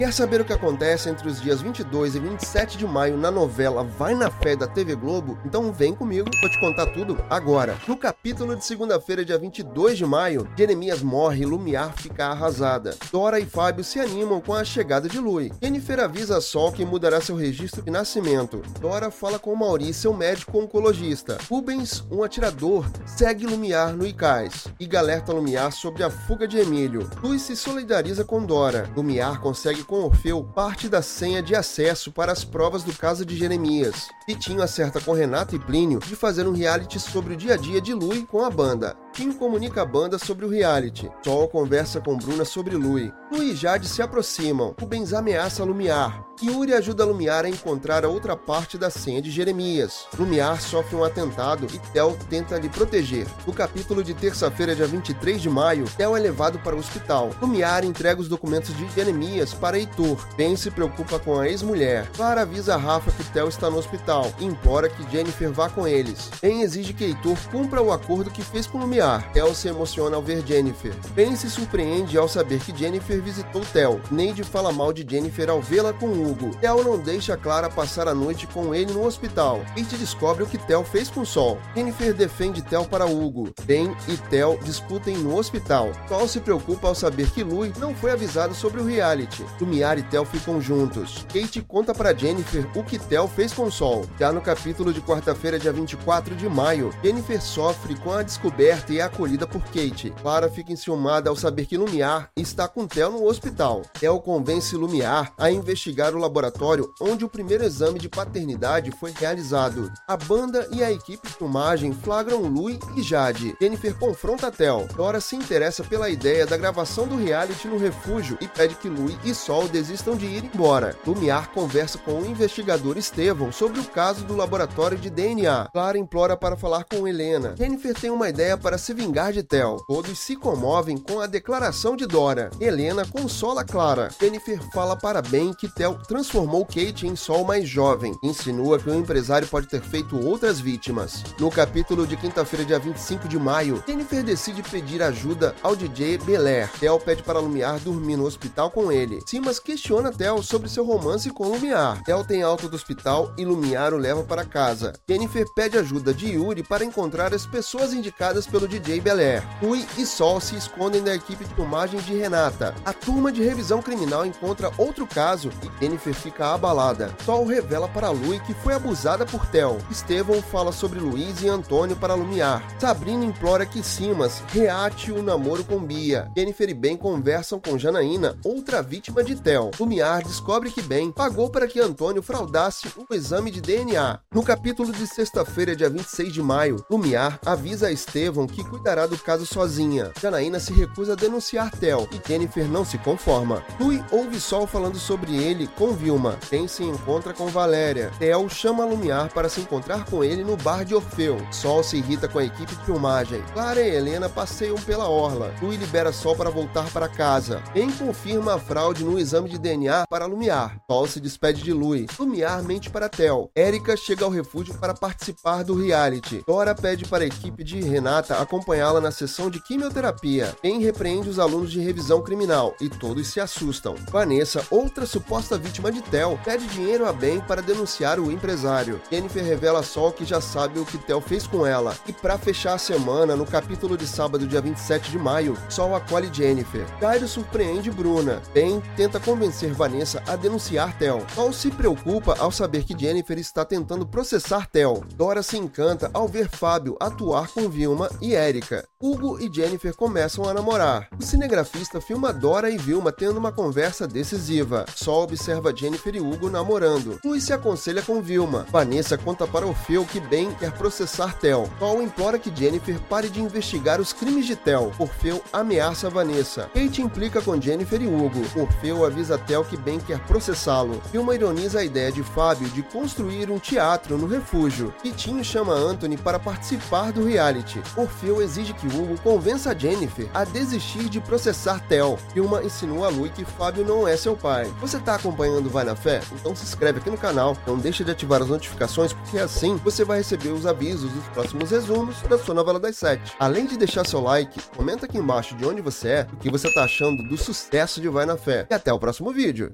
Quer saber o que acontece entre os dias 22 e 27 de maio na novela Vai na Fé da TV Globo? Então vem comigo, vou te contar tudo agora. No capítulo de segunda-feira, dia 22 de maio, Jeremias morre e Lumiar fica arrasada. Dora e Fábio se animam com a chegada de Lui. Jennifer avisa Sol que mudará seu registro de nascimento. Dora fala com Mauri, seu médico oncologista. Rubens, um atirador, segue Lumiar no Icais e alerta Lumiar sobre a fuga de Emílio. Lui se solidariza com Dora. Lumiar consegue com Orfeu parte da senha de acesso para as provas do caso de Jeremias. Pitinho acerta com Renato e Plínio de fazer um reality sobre o dia a dia de Lui com a banda. Tim comunica a banda sobre o reality. Sol conversa com Bruna sobre Lui. Lu e Jade se aproximam. Rubens ameaça Lumiar. Yuri ajuda Lumiar a encontrar a outra parte da senha de Jeremias. Lumiar sofre um atentado e Tel tenta lhe proteger. No capítulo de terça-feira, dia 23 de maio, Tel é levado para o hospital. Lumiar entrega os documentos de Jeremias para Heitor. Ben se preocupa com a ex-mulher. Clara avisa Rafa que Tel está no hospital e implora que Jennifer vá com eles. Ben exige que Heitor cumpra o acordo que fez com Lumiar. Tel se emociona ao ver Jennifer. Ben se surpreende ao saber que Jennifer visitou Tel. Neide fala mal de Jennifer ao vê-la com Hugo. Tel não deixa Clara passar a noite com ele no hospital. Kate descobre o que Tel fez com Sol. Jennifer defende Tel para Hugo. Ben e Tel discutem no hospital. Sol se preocupa ao saber que Lui não foi avisado sobre o reality. Lumiar e Tel ficam juntos. Kate conta para Jennifer o que Tel fez com Sol. Já no capítulo de quarta-feira, dia 24 de maio, Jennifer sofre com a descoberta e é acolhida por Kate. Clara fica enciumada ao saber que Lumiar está com Tel no hospital. Tel convence Lumiar a investigar o laboratório onde o primeiro exame de paternidade foi realizado. A banda e a equipe de filmagem flagram Lui e Jade. Jennifer confronta Tel. Dora se interessa pela ideia da gravação do reality no refúgio e pede que Lui e Sol desistam de ir embora. Lumiar conversa com o investigador Estevão sobre o caso do laboratório de DNA. Clara implora para falar com Helena. Jennifer tem uma ideia para se vingar de Tel. Todos se comovem com a declaração de Dora. Helena consola Clara. Jennifer fala para Ben que Tel transformou Kate em Sol mais jovem. Insinua que o empresário pode ter feito outras vítimas. No capítulo de quinta-feira, dia 25 de maio, Jennifer decide pedir ajuda ao DJ Belair. Tel pede para Lumiar dormir no hospital com ele. Simas questiona Tel sobre seu romance com Lumiar. Tel tem alta do hospital e Lumiar o leva para casa. Jennifer pede ajuda de Yuri para encontrar as pessoas indicadas pelo DJ Belair. Rui e Sol se escondem da equipe de filmagem de Renata. A turma de revisão criminal encontra outro caso e Jennifer fica abalada. Sol revela para Lui que foi abusada por Tel. Estevão fala sobre Luiz e Antônio para Lumiar. Sabrina implora que Simas reate o namoro com Bia. Jennifer e Ben conversam com Janaína, outra vítima de Tel. Lumiar descobre que Ben pagou para que Antônio fraudasse o exame de DNA. No capítulo de sexta-feira, dia 26 de maio, Lumiar avisa a Estevão que cuidará do caso sozinha. Janaína se recusa a denunciar Tel e Jennifer não se conforma. Lui ouve Sol falando sobre ele com Vilma. Ben se encontra com Valéria. Tel chama Lumiar para se encontrar com ele no bar de Orfeu. Sol se irrita com a equipe de filmagem. Clara e Helena passeiam pela orla. Lui libera Sol para voltar para casa. Ben confirma a fraude no exame de DNA para Lumiar. Sol se despede de Lui. Lumiar mente para Tel. Erika chega ao refúgio para participar do reality. Dora pede para a equipe de Renata acompanhá-la na sessão de quimioterapia. Ben repreende os alunos de revisão criminal e todos se assustam. Vanessa, outra suposta vítima de Tel, pede dinheiro a Ben para denunciar o empresário. Jennifer revela a Sol que já sabe o que Tel fez com ela. E para fechar a semana, no capítulo de sábado, dia 27 de maio, Sol acolhe Jennifer. Jairo surpreende Bruna. Ben tenta convencer Vanessa a denunciar Tel. Sol se preocupa ao saber que Jennifer está tentando processar Tel. Dora se encanta ao ver Fábio atuar com Vilma e Erika. Hugo e Jennifer começam a namorar. O cinegrafista filma Dora e Vilma tendo uma conversa decisiva. Sol observa Jennifer e Hugo namorando. Luiz se aconselha com Vilma. Vanessa conta para Orfeu que Ben quer processar Tel. Sol implora que Jennifer pare de investigar os crimes de Tel. Orfeu ameaça Vanessa. Kate implica com Jennifer e Hugo. Orfeu avisa Tel que Ben quer processá-lo. Vilma ironiza a ideia de Fábio de construir um teatro no refúgio. Pitinho chama Anthony para participar do reality. Orfeu exige que Hugo convença Jennifer a desistir de processar Tel. Vilma insinua a Lui que Fábio não é seu pai. Você está acompanhando Vai na Fé? Então se inscreve aqui no canal, não deixe de ativar as notificações, porque assim você vai receber os avisos dos próximos resumos da sua novela das sete. Além de deixar seu like, comenta aqui embaixo de onde você é, o que você está achando do sucesso de Vai na Fé. E até o próximo vídeo.